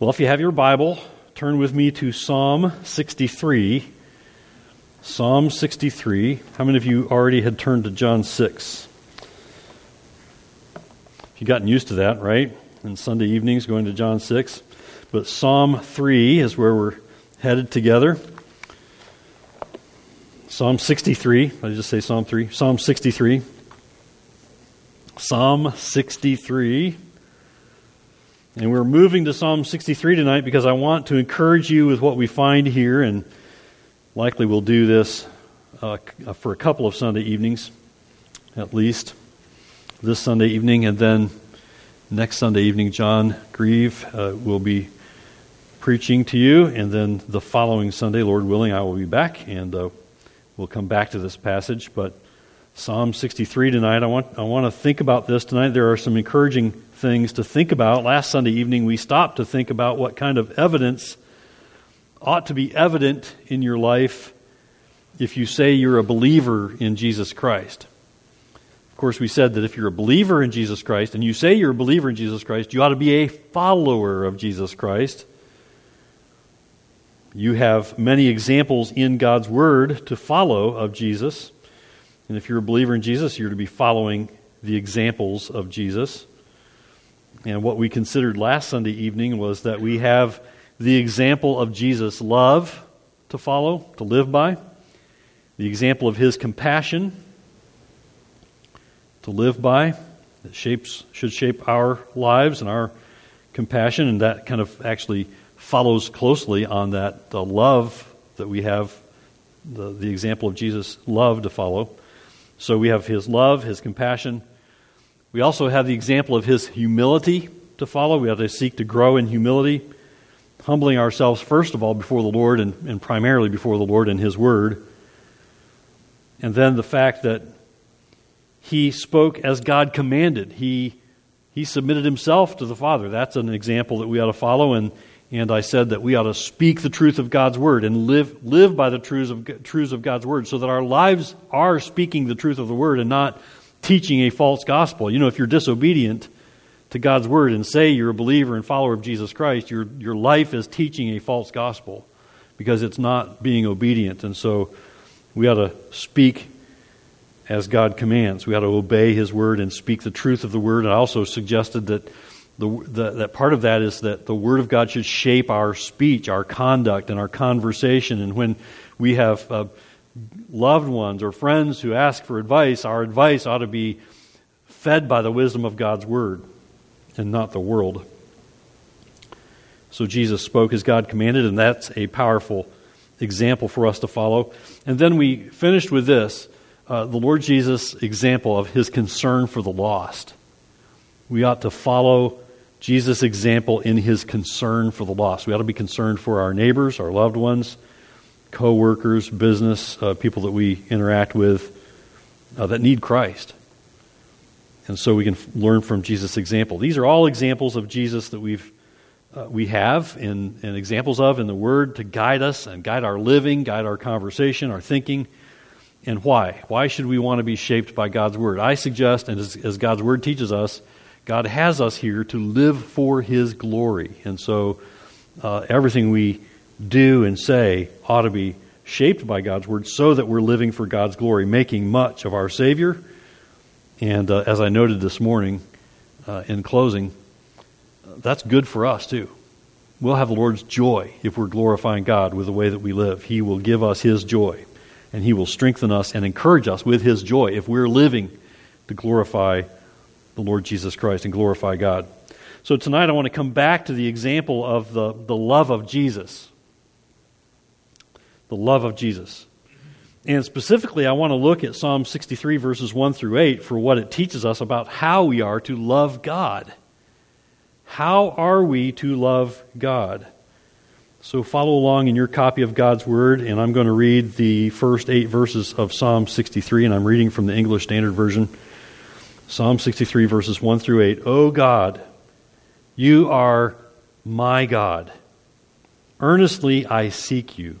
Well, if you have your Bible, turn with me to Psalm 63. Psalm 63. How many of you already had turned to John 6? You've gotten used to that, right? And Sunday evenings going to John 6. But Psalm 3 is where we're headed together. Psalm 63. I just say Psalm 3. Psalm 63. Psalm 63. And we're moving to Psalm 63 tonight because I want to encourage you with what we find here, and likely we'll do this uh, for a couple of Sunday evenings, at least. This Sunday evening, and then next Sunday evening, John Grieve uh, will be preaching to you, and then the following Sunday, Lord willing, I will be back, and uh, we'll come back to this passage. But Psalm 63 tonight, I want, I want to think about this tonight. There are some encouraging things to think about. Last Sunday evening, we stopped to think about what kind of evidence ought to be evident in your life if you say you're a believer in Jesus Christ. Of course, we said that if you're a believer in Jesus Christ and you say you're a believer in Jesus Christ, you ought to be a follower of Jesus Christ. You have many examples in God's Word to follow of Jesus. And if you're a believer in Jesus, you're to be following the examples of Jesus. And what we considered last Sunday evening was that we have the example of Jesus' love to follow, to live by, the example of his compassion to live by that shapes should shape our lives and our compassion and that kind of actually follows closely on that the love that we have the, the example of Jesus love to follow. So we have his love his compassion we also have the example of his humility to follow. We have to seek to grow in humility, humbling ourselves first of all before the Lord and, and primarily before the Lord and his word. And then the fact that he spoke as God commanded. He, he submitted himself to the Father. That's an example that we ought to follow. And, and I said that we ought to speak the truth of God's word and live, live by the truths of, truths of God's word so that our lives are speaking the truth of the word and not teaching a false gospel. You know, if you're disobedient to God's word and say you're a believer and follower of Jesus Christ, your, your life is teaching a false gospel because it's not being obedient. And so we ought to speak as God commands. We ought to obey His word and speak the truth of the word. And I also suggested that the, the, that part of that is that the word of God should shape our speech, our conduct, and our conversation. And when we have uh, loved ones or friends who ask for advice, our advice ought to be fed by the wisdom of God's Word and not the world. So Jesus spoke as God commanded, and that's a powerful example for us to follow. And then we finished with this uh, the Lord Jesus' example of his concern for the lost. We ought to follow Jesus' example in his concern for the lost. We ought to be concerned for our neighbors, our loved ones co-workers, business, uh, people that we interact with uh, that need Christ. And so we can f- learn from Jesus' example. These are all examples of Jesus that we've uh, we have and, and examples of in the Word to guide us and guide our living, guide our conversation, our thinking. And why? Why should we want to be shaped by God's Word? I suggest, and as, as God's Word teaches us, God has us here to live for His glory. And so uh, everything we do and say ought to be shaped by God's word so that we're living for God's glory, making much of our Savior. And uh, as I noted this morning uh, in closing, that's good for us too. We'll have the Lord's joy if we're glorifying God with the way that we live. He will give us His joy, and He will strengthen us and encourage us with His joy if we're living to glorify the Lord Jesus Christ and glorify God. So tonight I want to come back to the example of the, the love of Jesus the love of Jesus. And specifically, I want to look at Psalm 63, verses 1 through 8, for what it teaches us about how we are to love God. How are we to love God? So follow along in your copy of God's Word, and I'm going to read the first eight verses of Psalm 63, and I'm reading from the English Standard Version. Psalm 63, verses 1 through 8. O God, you are my God. Earnestly I seek you.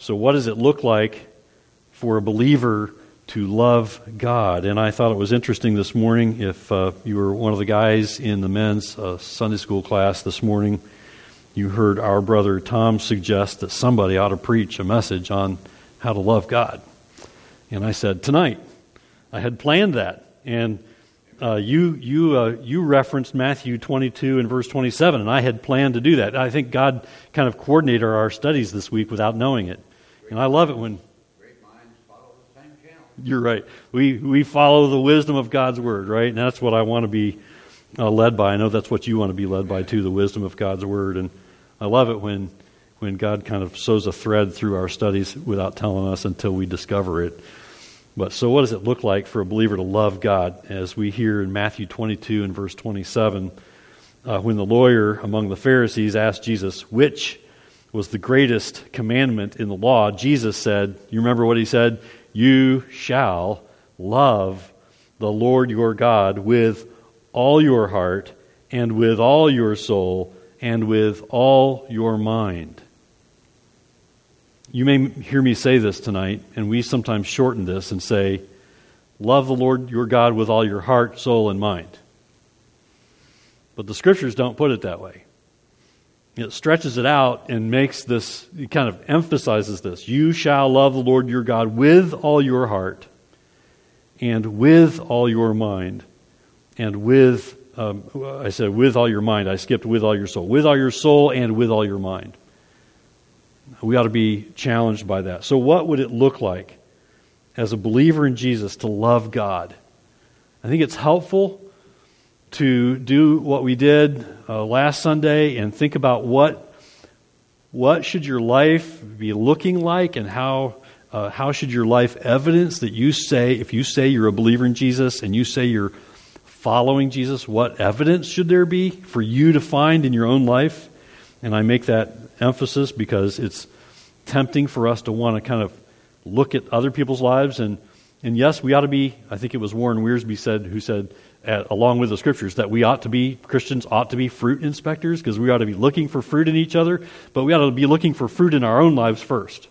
so, what does it look like for a believer to love God? And I thought it was interesting this morning. If uh, you were one of the guys in the men's uh, Sunday school class this morning, you heard our brother Tom suggest that somebody ought to preach a message on how to love God. And I said, Tonight. I had planned that. And uh, you you uh, you referenced Matthew 22 and verse 27, and I had planned to do that. I think God kind of coordinated our studies this week without knowing it. And I love it when. Great minds follow the same count. You're right. We, we follow the wisdom of God's word, right? And that's what I want to be uh, led by. I know that's what you want to be led by, too, the wisdom of God's word. And I love it when, when God kind of sews a thread through our studies without telling us until we discover it. But so, what does it look like for a believer to love God? As we hear in Matthew 22 and verse 27, uh, when the lawyer among the Pharisees asked Jesus, Which was the greatest commandment in the law, Jesus said, You remember what he said? You shall love the Lord your God with all your heart and with all your soul and with all your mind. You may hear me say this tonight, and we sometimes shorten this and say, Love the Lord your God with all your heart, soul, and mind. But the scriptures don't put it that way it stretches it out and makes this, it kind of emphasizes this. You shall love the Lord your God with all your heart, and with all your mind, and with, um, I said with all your mind, I skipped with all your soul. With all your soul and with all your mind. We ought to be challenged by that. So, what would it look like as a believer in Jesus to love God? I think it's helpful to do what we did uh, last Sunday and think about what what should your life be looking like and how uh, how should your life evidence that you say if you say you're a believer in Jesus and you say you're following Jesus what evidence should there be for you to find in your own life? And I make that emphasis because it's tempting for us to want to kind of look at other people's lives and and yes we ought to be I think it was Warren Wiersbe said who said at, along with the scriptures, that we ought to be, Christians ought to be fruit inspectors because we ought to be looking for fruit in each other, but we ought to be looking for fruit in our own lives first.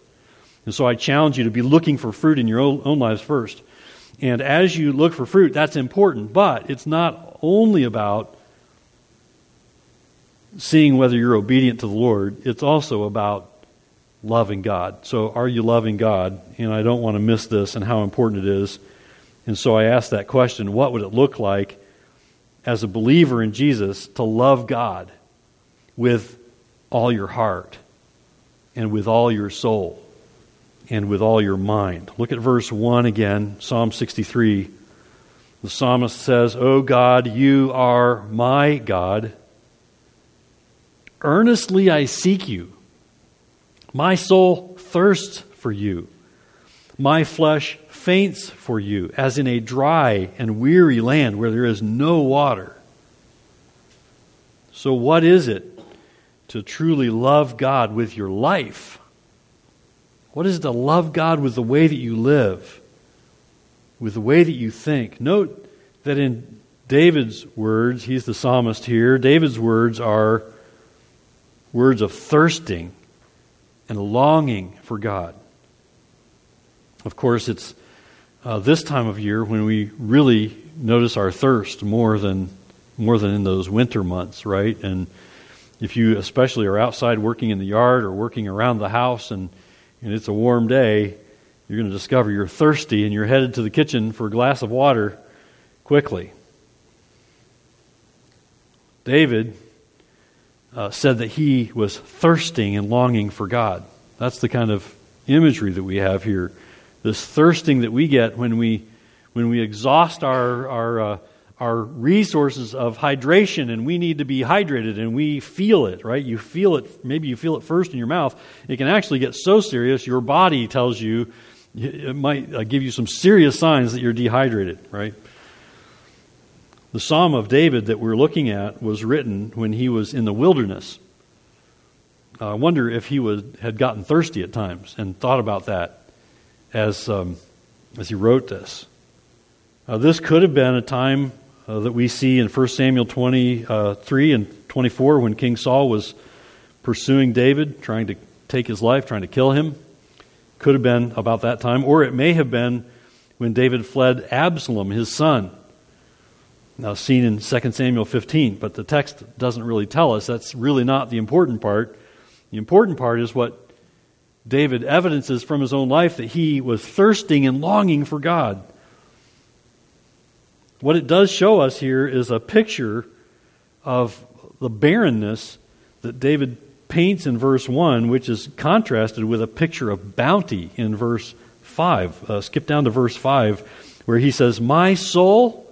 And so I challenge you to be looking for fruit in your own, own lives first. And as you look for fruit, that's important, but it's not only about seeing whether you're obedient to the Lord, it's also about loving God. So, are you loving God? And I don't want to miss this and how important it is and so I asked that question what would it look like as a believer in Jesus to love God with all your heart and with all your soul and with all your mind? Look at verse 1 again, Psalm 63. The psalmist says, O God, you are my God. Earnestly I seek you. My soul thirsts for you. My flesh faints for you, as in a dry and weary land where there is no water. So, what is it to truly love God with your life? What is it to love God with the way that you live, with the way that you think? Note that in David's words, he's the psalmist here, David's words are words of thirsting and longing for God. Of course, it's uh, this time of year when we really notice our thirst more than more than in those winter months, right? And if you especially are outside working in the yard or working around the house and, and it's a warm day, you're going to discover you're thirsty and you're headed to the kitchen for a glass of water quickly. David uh, said that he was thirsting and longing for God. That's the kind of imagery that we have here. This thirsting that we get when we, when we exhaust our, our, uh, our resources of hydration and we need to be hydrated and we feel it, right? You feel it, maybe you feel it first in your mouth. It can actually get so serious, your body tells you, it might uh, give you some serious signs that you're dehydrated, right? The Psalm of David that we're looking at was written when he was in the wilderness. I wonder if he was, had gotten thirsty at times and thought about that as, um, as he wrote this. Uh, this could have been a time uh, that we see in 1 Samuel 23 and 24 when King Saul was pursuing David, trying to take his life, trying to kill him. Could have been about that time. Or it may have been when David fled Absalom, his son now seen in 2 Samuel 15, but the text doesn't really tell us. That's really not the important part. The important part is what David evidences from his own life that he was thirsting and longing for God. What it does show us here is a picture of the barrenness that David paints in verse 1, which is contrasted with a picture of bounty in verse 5. Uh, skip down to verse 5, where he says, My soul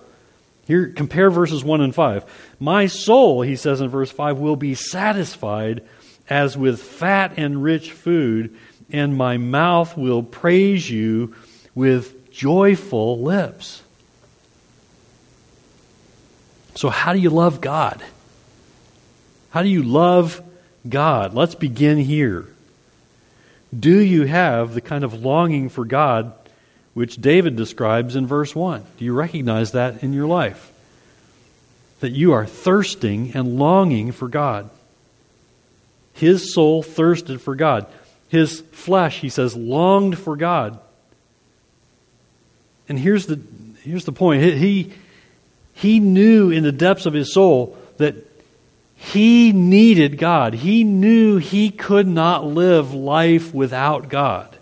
here, compare verses 1 and 5. My soul, he says in verse 5, will be satisfied as with fat and rich food, and my mouth will praise you with joyful lips. So, how do you love God? How do you love God? Let's begin here. Do you have the kind of longing for God which David describes in verse 1. Do you recognize that in your life? That you are thirsting and longing for God. His soul thirsted for God. His flesh, he says, longed for God. And here's the, here's the point. He, he knew in the depths of his soul that he needed God. He knew he could not live life without God.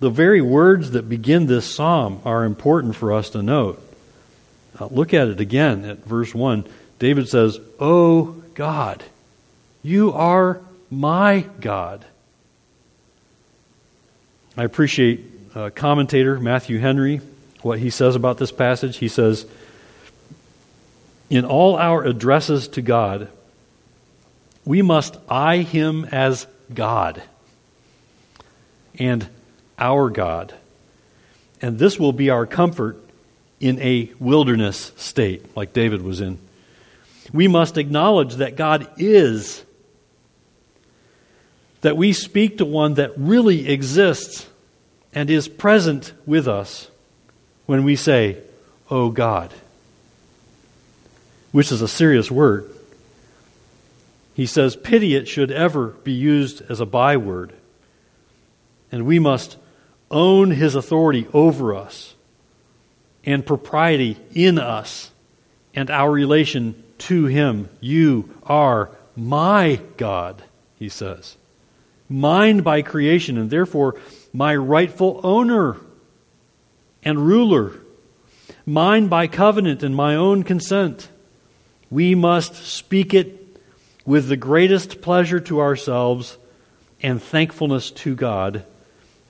The very words that begin this psalm are important for us to note. Uh, look at it again at verse 1. David says, Oh God, you are my God. I appreciate uh, commentator Matthew Henry, what he says about this passage. He says, In all our addresses to God, we must eye him as God and our God. And this will be our comfort in a wilderness state, like David was in. We must acknowledge that God is, that we speak to one that really exists and is present with us when we say, Oh God, which is a serious word. He says, Pity it should ever be used as a byword. And we must own his authority over us and propriety in us and our relation to him. You are my God, he says. Mine by creation, and therefore my rightful owner and ruler. Mine by covenant and my own consent. We must speak it with the greatest pleasure to ourselves and thankfulness to God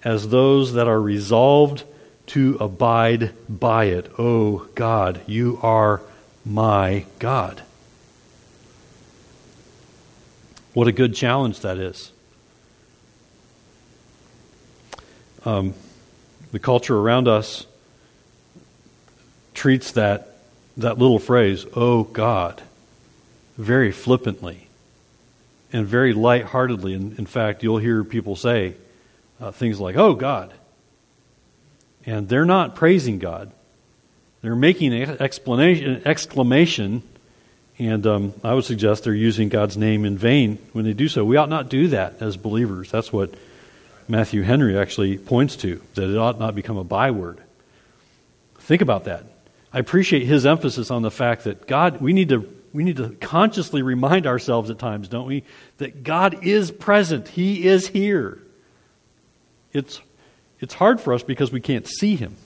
as those that are resolved to abide by it. Oh God, you are my God. What a good challenge that is. Um, the culture around us treats that, that little phrase, oh God, very flippantly and very lightheartedly. In, in fact, you'll hear people say, uh, things like, oh, God. And they're not praising God. They're making an explanation, exclamation, and um, I would suggest they're using God's name in vain when they do so. We ought not do that as believers. That's what Matthew Henry actually points to, that it ought not become a byword. Think about that. I appreciate his emphasis on the fact that God, we need to we need to consciously remind ourselves at times, don't we, that God is present. He is here it's, it's hard for us because we can't see him.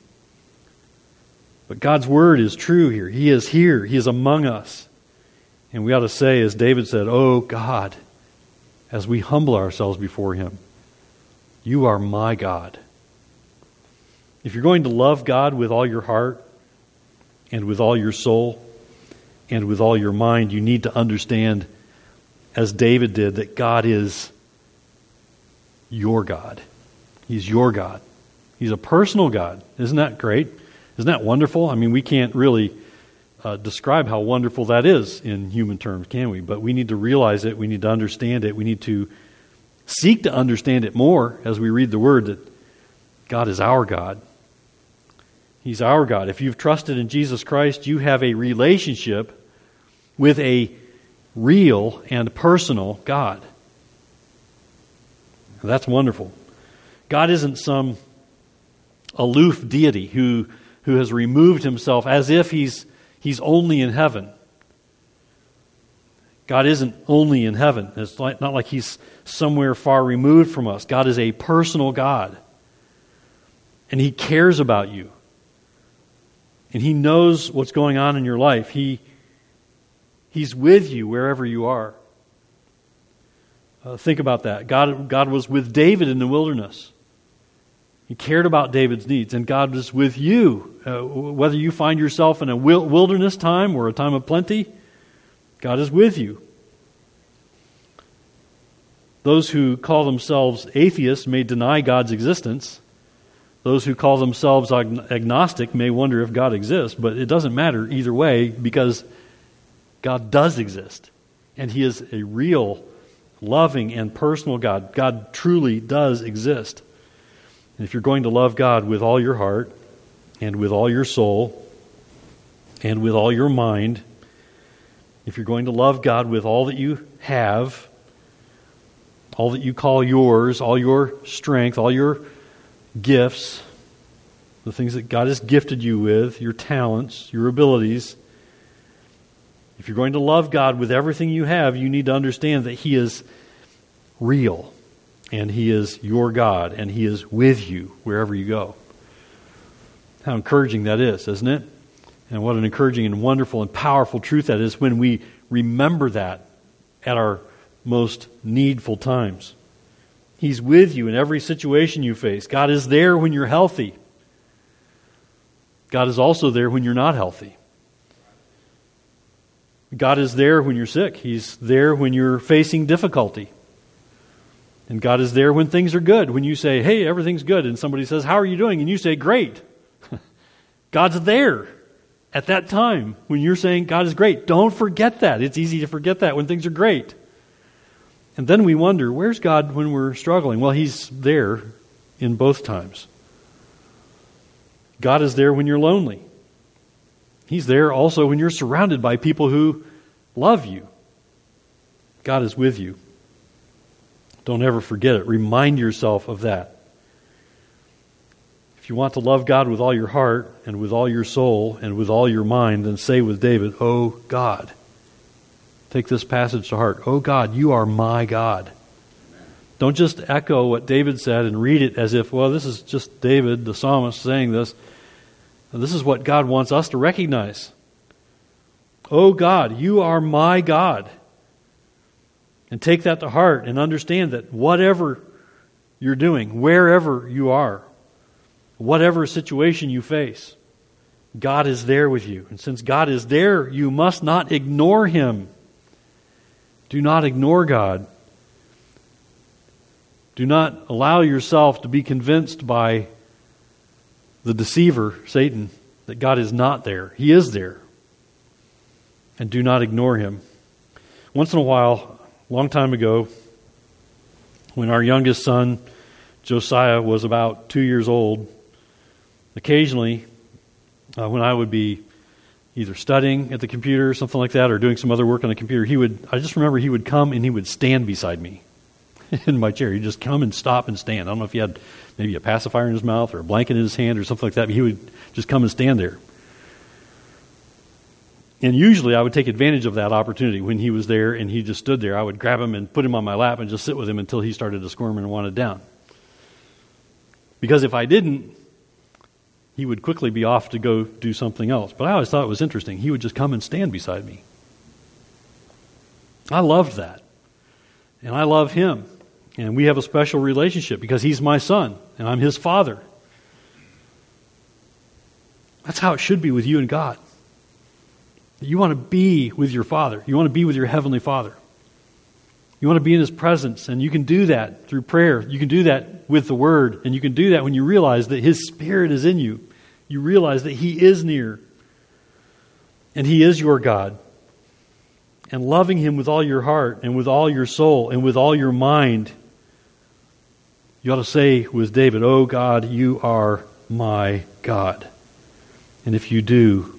But God's word is true here. He is here, He is among us. And we ought to say, as David said, Oh God, as we humble ourselves before Him, You are my God. If you're going to love God with all your heart and with all your soul and with all your mind, you need to understand, as David did, that God is your God. He's your God. He's a personal God. Isn't that great? Isn't that wonderful? I mean, we can't really uh, describe how wonderful that is in human terms, can we? But we need to realize it. We need to understand it. We need to seek to understand it more as we read the Word that God is our God. He's our God. If you've trusted in Jesus Christ, you have a relationship with a real and personal God. That's wonderful. God isn't some aloof deity who, who has removed himself as if he's, he's only in heaven. God isn't only in heaven. It's not like he's somewhere far removed from us. God is a personal God. And he cares about you. And he knows what's going on in your life. He, he's with you wherever you are. Uh, think about that. God, God was with David in the wilderness. He cared about David's needs, and God was with you. Uh, whether you find yourself in a wilderness time or a time of plenty, God is with you. Those who call themselves atheists may deny God's existence. Those who call themselves agnostic may wonder if God exists, but it doesn't matter either way because God does exist. And He is a real, loving, and personal God. God truly does exist. And if you're going to love God with all your heart and with all your soul and with all your mind, if you're going to love God with all that you have, all that you call yours, all your strength, all your gifts, the things that God has gifted you with, your talents, your abilities, if you're going to love God with everything you have, you need to understand that He is real and He is your God, and He is with you wherever you go. How encouraging that is, isn't it? And what an encouraging and wonderful and powerful truth that is when we remember that at our most needful times. He's with you in every situation you face. God is there when you're healthy. God is also there when you're not healthy. God is there when you're sick. He's there when you're facing difficulty. And God is there when things are good. When you say, hey, everything's good, and somebody says, how are you doing? And you say, great. God's there at that time when you're saying God is great. Don't forget that. It's easy to forget that when things are great. And then we wonder, where's God when we're struggling? Well, He's there in both times. God is there when you're lonely. He's there also when you're surrounded by people who love you. God is with you. Don't ever forget it. Remind yourself of that. If you want to love God with all your heart and with all your soul and with all your mind, then say with David, Oh God. Take this passage to heart. Oh God, you are my God. Don't just echo what David said and read it as if, well, this is just David, the psalmist, saying this. This is what God wants us to recognize. Oh God, you are my God. And take that to heart and understand that whatever you're doing, wherever you are, whatever situation you face, God is there with you. And since God is there, you must not ignore Him. Do not ignore God. Do not allow yourself to be convinced by the deceiver, Satan, that God is not there. He is there. And do not ignore Him. Once in a while, a long time ago, when our youngest son, Josiah, was about two years old, occasionally, uh, when I would be either studying at the computer or something like that, or doing some other work on the computer, he would, I just remember he would come and he would stand beside me in my chair. He'd just come and stop and stand. I don't know if he had maybe a pacifier in his mouth or a blanket in his hand or something like that, but he would just come and stand there. And usually I would take advantage of that opportunity when he was there and he just stood there. I would grab him and put him on my lap and just sit with him until he started to squirm and wanted down. Because if I didn't, he would quickly be off to go do something else. But I always thought it was interesting. He would just come and stand beside me. I loved that. And I love him. And we have a special relationship because he's my son and I'm his father. That's how it should be with you and God. You want to be with your father, you want to be with your heavenly father. You want to be in his presence, and you can do that through prayer. You can do that with the word, and you can do that when you realize that his spirit is in you. You realize that he is near, and he is your God and loving Him with all your heart and with all your soul and with all your mind, you ought to say with David, Oh God, you are my God. And if you do,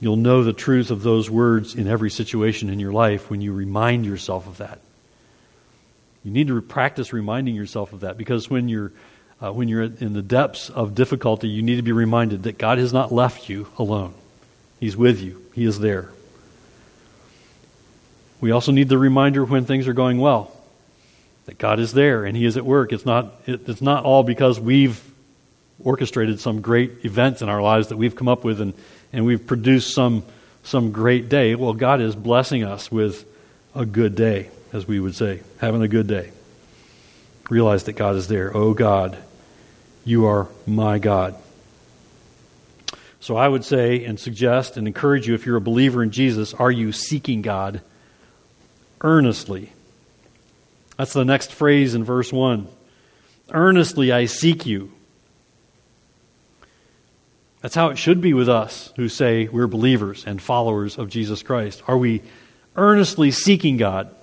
you'll know the truth of those words in every situation in your life when you remind yourself of that. You need to practice reminding yourself of that because when you're uh, when you're in the depths of difficulty, you need to be reminded that God has not left you alone. He's with you. He is there. We also need the reminder when things are going well that God is there and He is at work. It's not, it, it's not all because we've orchestrated some great events in our lives that we've come up with and, and we've produced some, some great day. Well, God is blessing us with a good day, as we would say, having a good day. Realize that God is there. Oh God, you are my God. So I would say and suggest and encourage you if you're a believer in Jesus, are you seeking God earnestly. That's the next phrase in verse 1. Earnestly I seek you. That's how it should be with us who say we're believers and followers of Jesus Christ. Are we earnestly seeking God?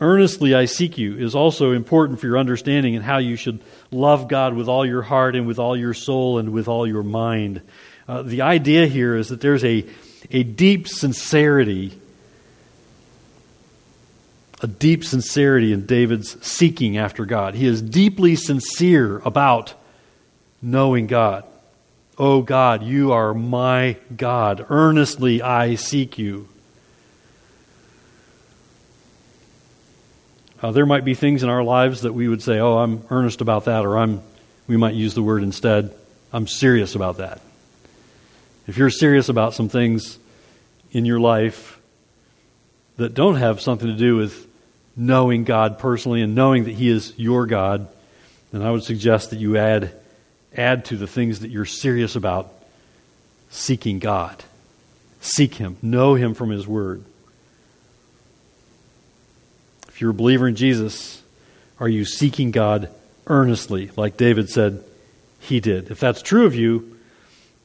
Earnestly I seek you is also important for your understanding and how you should love God with all your heart and with all your soul and with all your mind. Uh, the idea here is that there's a, a deep sincerity a deep sincerity in David's seeking after God. He is deeply sincere about knowing God. Oh God, you are my God. Earnestly I seek you. Uh, there might be things in our lives that we would say, "Oh, I'm earnest about that," or "I'm." We might use the word instead. I'm serious about that. If you're serious about some things in your life that don't have something to do with knowing God personally and knowing that He is your God, then I would suggest that you add, add to the things that you're serious about seeking God. Seek Him, know Him from His Word. If you're a believer in Jesus, are you seeking God earnestly, like David said he did? If that's true of you,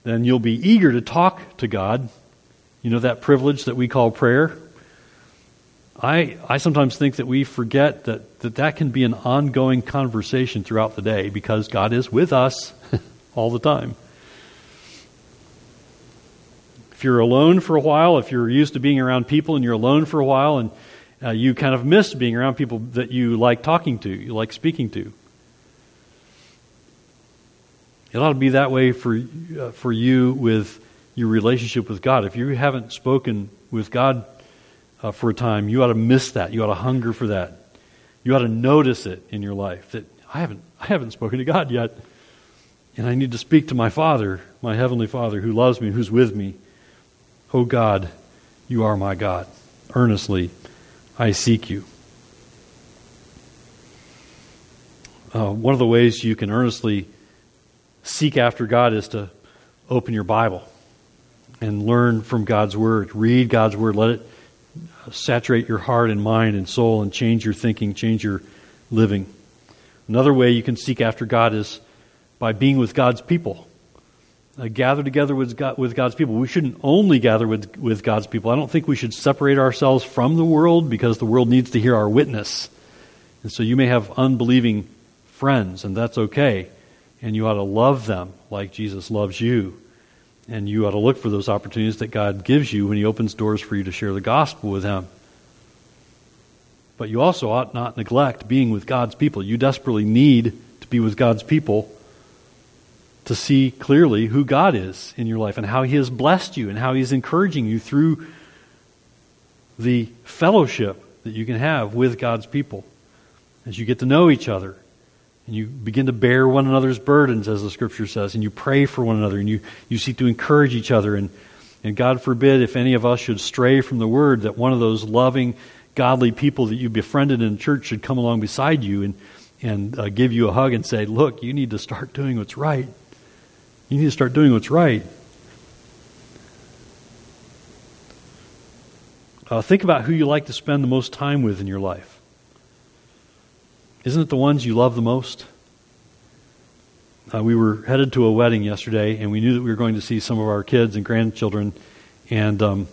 then you'll be eager to talk to God. You know that privilege that we call prayer? I, I sometimes think that we forget that, that that can be an ongoing conversation throughout the day because God is with us all the time. If you're alone for a while, if you're used to being around people and you're alone for a while and uh, you kind of miss being around people that you like talking to, you like speaking to. It ought to be that way for, uh, for you with your relationship with God. If you haven't spoken with God uh, for a time, you ought to miss that. You ought to hunger for that. You ought to notice it in your life that I haven't, I haven't spoken to God yet. And I need to speak to my Father, my Heavenly Father, who loves me, who's with me. Oh God, you are my God. Earnestly, I seek you. Uh, one of the ways you can earnestly seek after God is to open your Bible and learn from God's Word. Read God's Word. Let it saturate your heart and mind and soul and change your thinking, change your living. Another way you can seek after God is by being with God's people. Uh, gather together with, God, with God's people. We shouldn't only gather with, with God's people. I don't think we should separate ourselves from the world because the world needs to hear our witness. And so you may have unbelieving friends, and that's okay. And you ought to love them like Jesus loves you. And you ought to look for those opportunities that God gives you when He opens doors for you to share the gospel with Him. But you also ought not neglect being with God's people. You desperately need to be with God's people to see clearly who God is in your life and how He has blessed you and how He's encouraging you through the fellowship that you can have with God's people as you get to know each other and you begin to bear one another's burdens, as the scripture says, and you pray for one another, and you, you seek to encourage each other, and, And God forbid if any of us should stray from the word, that one of those loving, godly people that you befriended in church should come along beside you and, and uh, give you a hug and say, Look, you need to start doing what's right. You need to start doing what's right. Uh, think about who you like to spend the most time with in your life. Isn't it the ones you love the most? Uh, we were headed to a wedding yesterday, and we knew that we were going to see some of our kids and grandchildren. And um,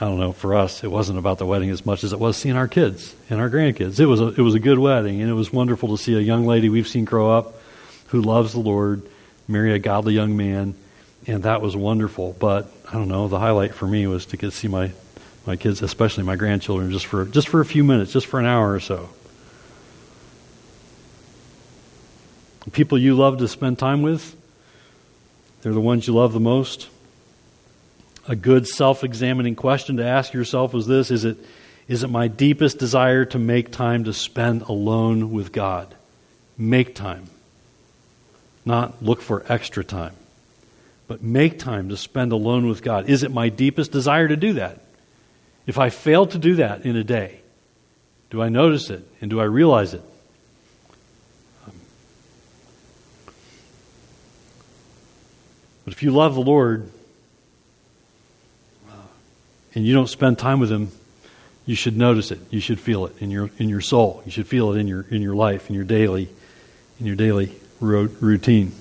I don't know, for us, it wasn't about the wedding as much as it was seeing our kids and our grandkids. It was a, it was a good wedding, and it was wonderful to see a young lady we've seen grow up who loves the Lord, marry a godly young man, and that was wonderful. But I don't know, the highlight for me was to get to see my, my kids, especially my grandchildren, just for just for a few minutes, just for an hour or so. The people you love to spend time with, they're the ones you love the most. A good self examining question to ask yourself is this is it, is it my deepest desire to make time to spend alone with God? Make time. Not look for extra time, but make time to spend alone with God. Is it my deepest desire to do that? If I fail to do that in a day, do I notice it and do I realize it? But if you love the Lord uh, and you don't spend time with Him, you should notice it. You should feel it in your in your soul. You should feel it in your in your life, in your daily in your daily routine.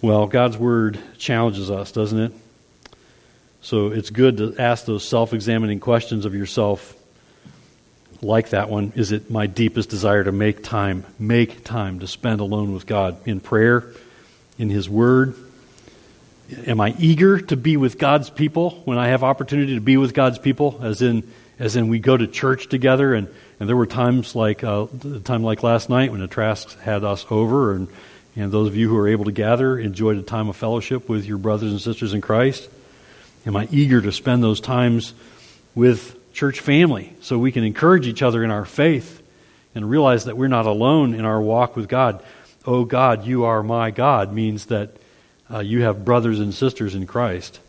Well, God's word challenges us, doesn't it? So it's good to ask those self-examining questions of yourself like that one is it my deepest desire to make time, make time to spend alone with God in prayer, in His Word? Am I eager to be with God's people when I have opportunity to be with God's people? As in, as in we go to church together, and, and there were times like uh, a time like last night when the Trasks had us over, and and those of you who are able to gather enjoyed a time of fellowship with your brothers and sisters in Christ. Am I eager to spend those times with church family so we can encourage each other in our faith and realize that we're not alone in our walk with God. Oh God, you are my God means that uh, you have brothers and sisters in Christ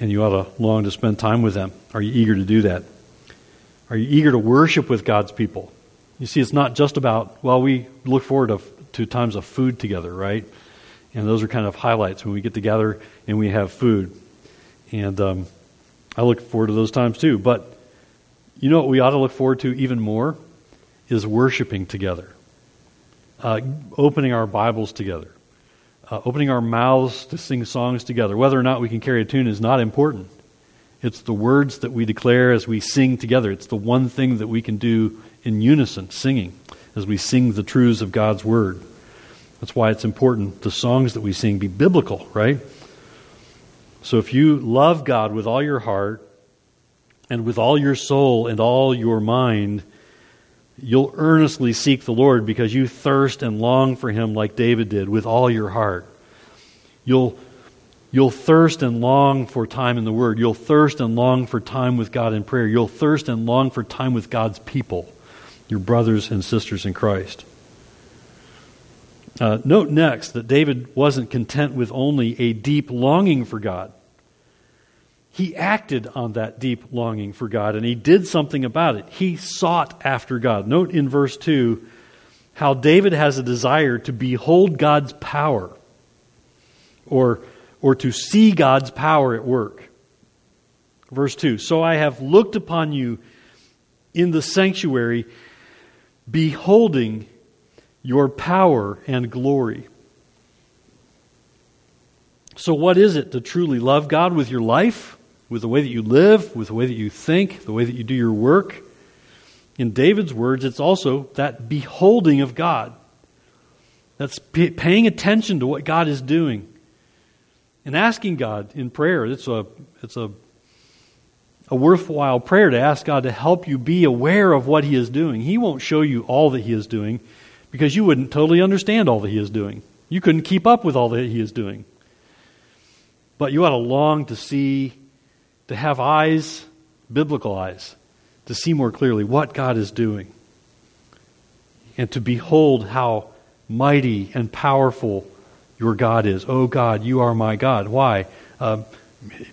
and you ought to long to spend time with them. Are you eager to do that? Are you eager to worship with God's people? You see, it's not just about, well, we look forward to, to times of food together, right? And those are kind of highlights when we get together and we have food. And um, I look forward to those times too. But you know what we ought to look forward to even more? Is worshiping together, uh, opening our Bibles together, uh, opening our mouths to sing songs together. Whether or not we can carry a tune is not important. It's the words that we declare as we sing together. It's the one thing that we can do in unison, singing, as we sing the truths of God's Word. That's why it's important the songs that we sing be biblical, right? So if you love God with all your heart and with all your soul and all your mind, you'll earnestly seek the Lord because you thirst and long for Him like David did with all your heart. You'll, you'll thirst and long for time in the Word. You'll thirst and long for time with God in prayer. You'll thirst and long for time with God's people, your brothers and sisters in Christ. Uh, note next that David wasn't content with only a deep longing for God. He acted on that deep longing for God and he did something about it. He sought after God. Note in verse 2 how David has a desire to behold God's power or, or to see God's power at work. Verse 2 So I have looked upon you in the sanctuary, beholding your power and glory. So, what is it to truly love God with your life, with the way that you live, with the way that you think, the way that you do your work? In David's words, it's also that beholding of God. That's paying attention to what God is doing and asking God in prayer. It's a, it's a, a worthwhile prayer to ask God to help you be aware of what He is doing. He won't show you all that He is doing, because you wouldn't totally understand all that he is doing. You couldn't keep up with all that he is doing. But you ought to long to see, to have eyes, biblical eyes, to see more clearly what God is doing and to behold how mighty and powerful your God is. Oh God, you are my God. Why? Um,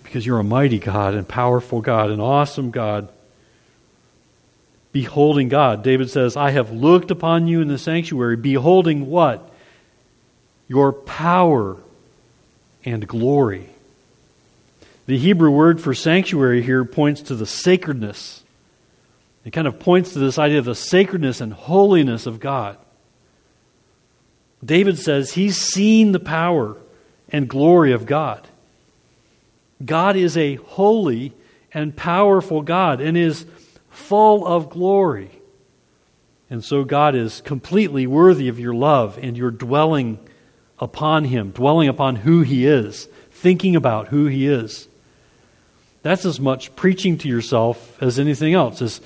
because you're a mighty God and powerful God, and awesome God. Beholding God. David says, I have looked upon you in the sanctuary, beholding what? Your power and glory. The Hebrew word for sanctuary here points to the sacredness. It kind of points to this idea of the sacredness and holiness of God. David says he's seen the power and glory of God. God is a holy and powerful God and is full of glory. And so God is completely worthy of your love and your dwelling upon Him, dwelling upon who He is, thinking about who He is. That's as much preaching to yourself as anything else, as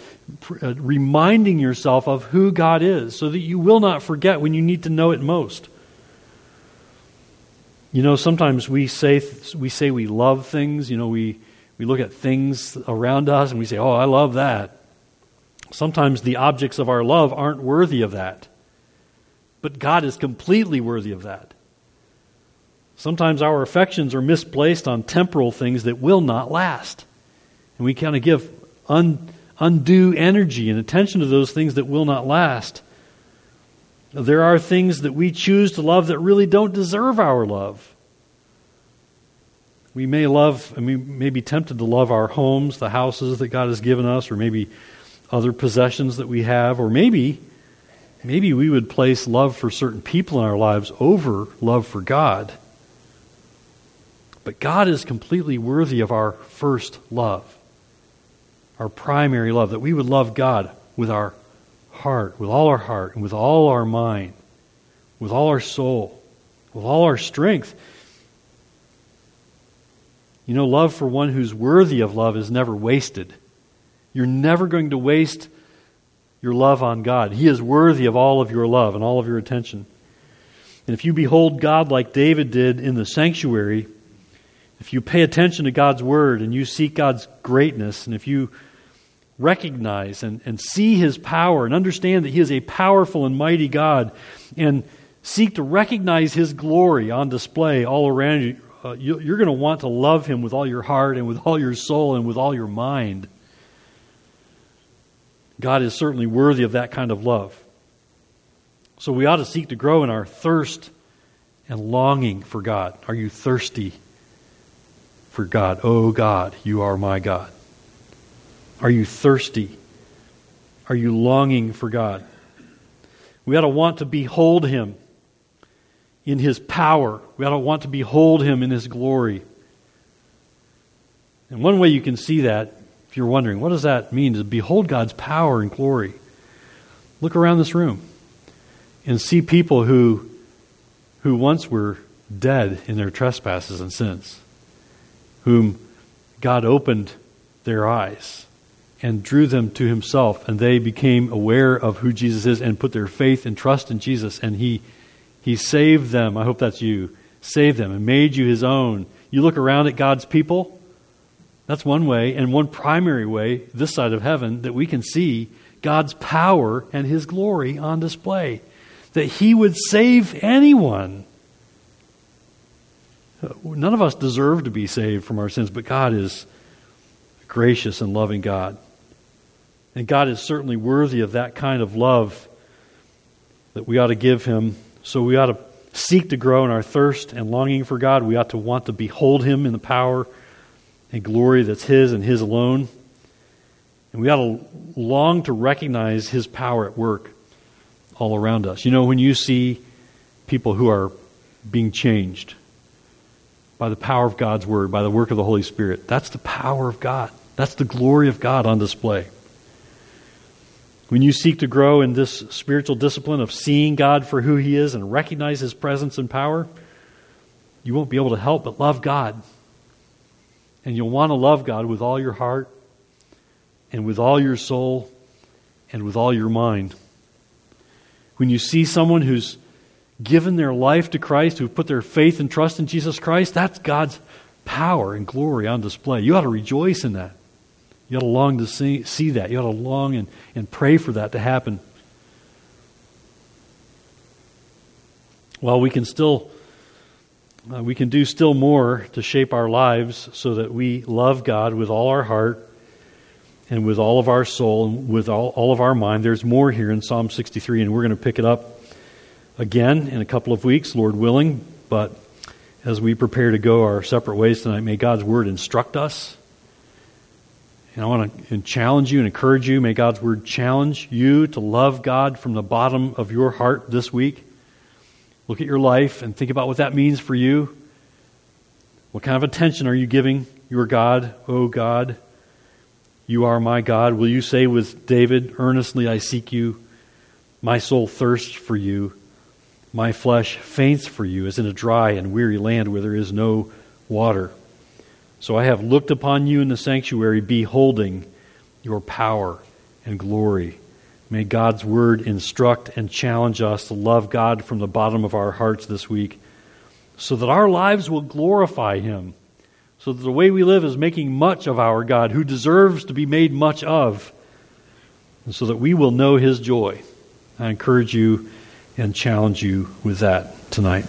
uh, reminding yourself of who God is so that you will not forget when you need to know it most. You know, sometimes we say we say we love things, you know, we we look at things around us and we say, "Oh, I love that." Sometimes the objects of our love aren't worthy of that. But God is completely worthy of that. Sometimes our affections are misplaced on temporal things that will not last. And we kind of give un, undue energy and attention to those things that will not last. There are things that we choose to love that really don't deserve our love. We may love, and we may be tempted to love our homes, the houses that God has given us, or maybe other possessions that we have, or maybe, maybe we would place love for certain people in our lives over love for God. But God is completely worthy of our first love, our primary love, that we would love God with our heart, with all our heart, and with all our mind, with all our soul, with all our strength. You know, love for one who's worthy of love is never wasted. You're never going to waste your love on God. He is worthy of all of your love and all of your attention. And if you behold God like David did in the sanctuary, if you pay attention to God's word and you seek God's greatness, and if you recognize and, and see his power and understand that he is a powerful and mighty God, and seek to recognize his glory on display all around you, uh, you you're going to want to love him with all your heart and with all your soul and with all your mind. God is certainly worthy of that kind of love. So we ought to seek to grow in our thirst and longing for God. Are you thirsty? For God. Oh God, you are my God. Are you thirsty? Are you longing for God? We ought to want to behold Him in His power. We ought to want to behold Him in His glory. And one way you can see that, if you're wondering, what does that mean to behold God's power and glory? Look around this room and see people who, who once were dead in their trespasses and sins whom God opened their eyes and drew them to himself and they became aware of who Jesus is and put their faith and trust in Jesus and he he saved them. I hope that's you. Saved them and made you his own. You look around at God's people. That's one way and one primary way this side of heaven that we can see God's power and his glory on display. That he would save anyone None of us deserve to be saved from our sins, but God is gracious and loving God. And God is certainly worthy of that kind of love that we ought to give Him. So we ought to seek to grow in our thirst and longing for God. We ought to want to behold Him in the power and glory that's His and His alone. And we ought to long to recognize His power at work all around us. You know, when you see people who are being changed, by the power of God's Word, by the work of the Holy Spirit. That's the power of God. That's the glory of God on display. When you seek to grow in this spiritual discipline of seeing God for who He is and recognize His presence and power, you won't be able to help but love God. And you'll want to love God with all your heart and with all your soul and with all your mind. When you see someone who's given their life to Christ, who've put their faith and trust in Jesus Christ, that's God's power and glory on display. You ought to rejoice in that. You ought to long to see, see that. You ought to long and, and pray for that to happen. Well, we can still uh, we can do still more to shape our lives so that we love God with all our heart and with all of our soul and with all, all of our mind. There's more here in Psalm 63, and we're going to pick it up again in a couple of weeks, Lord willing. But as we prepare to go our separate ways tonight, may God's word instruct us. And I want to challenge you and encourage you. May God's word challenge you to love God from the bottom of your heart this week. Look at your life and think about what that means for you. What kind of attention are you giving your God, oh God? You are my God. Will you say with David, earnestly I seek you? My soul thirsts for you. My flesh faints for you, as in a dry and weary land where there is no water. So I have looked upon you in the sanctuary, beholding your power and glory. May God's word instruct and challenge us to love God from the bottom of our hearts this week so that our lives will glorify Him. So that the way we live is making much of our God, who deserves to be made much of, and so that we will know His joy. I encourage you and challenge you with that tonight.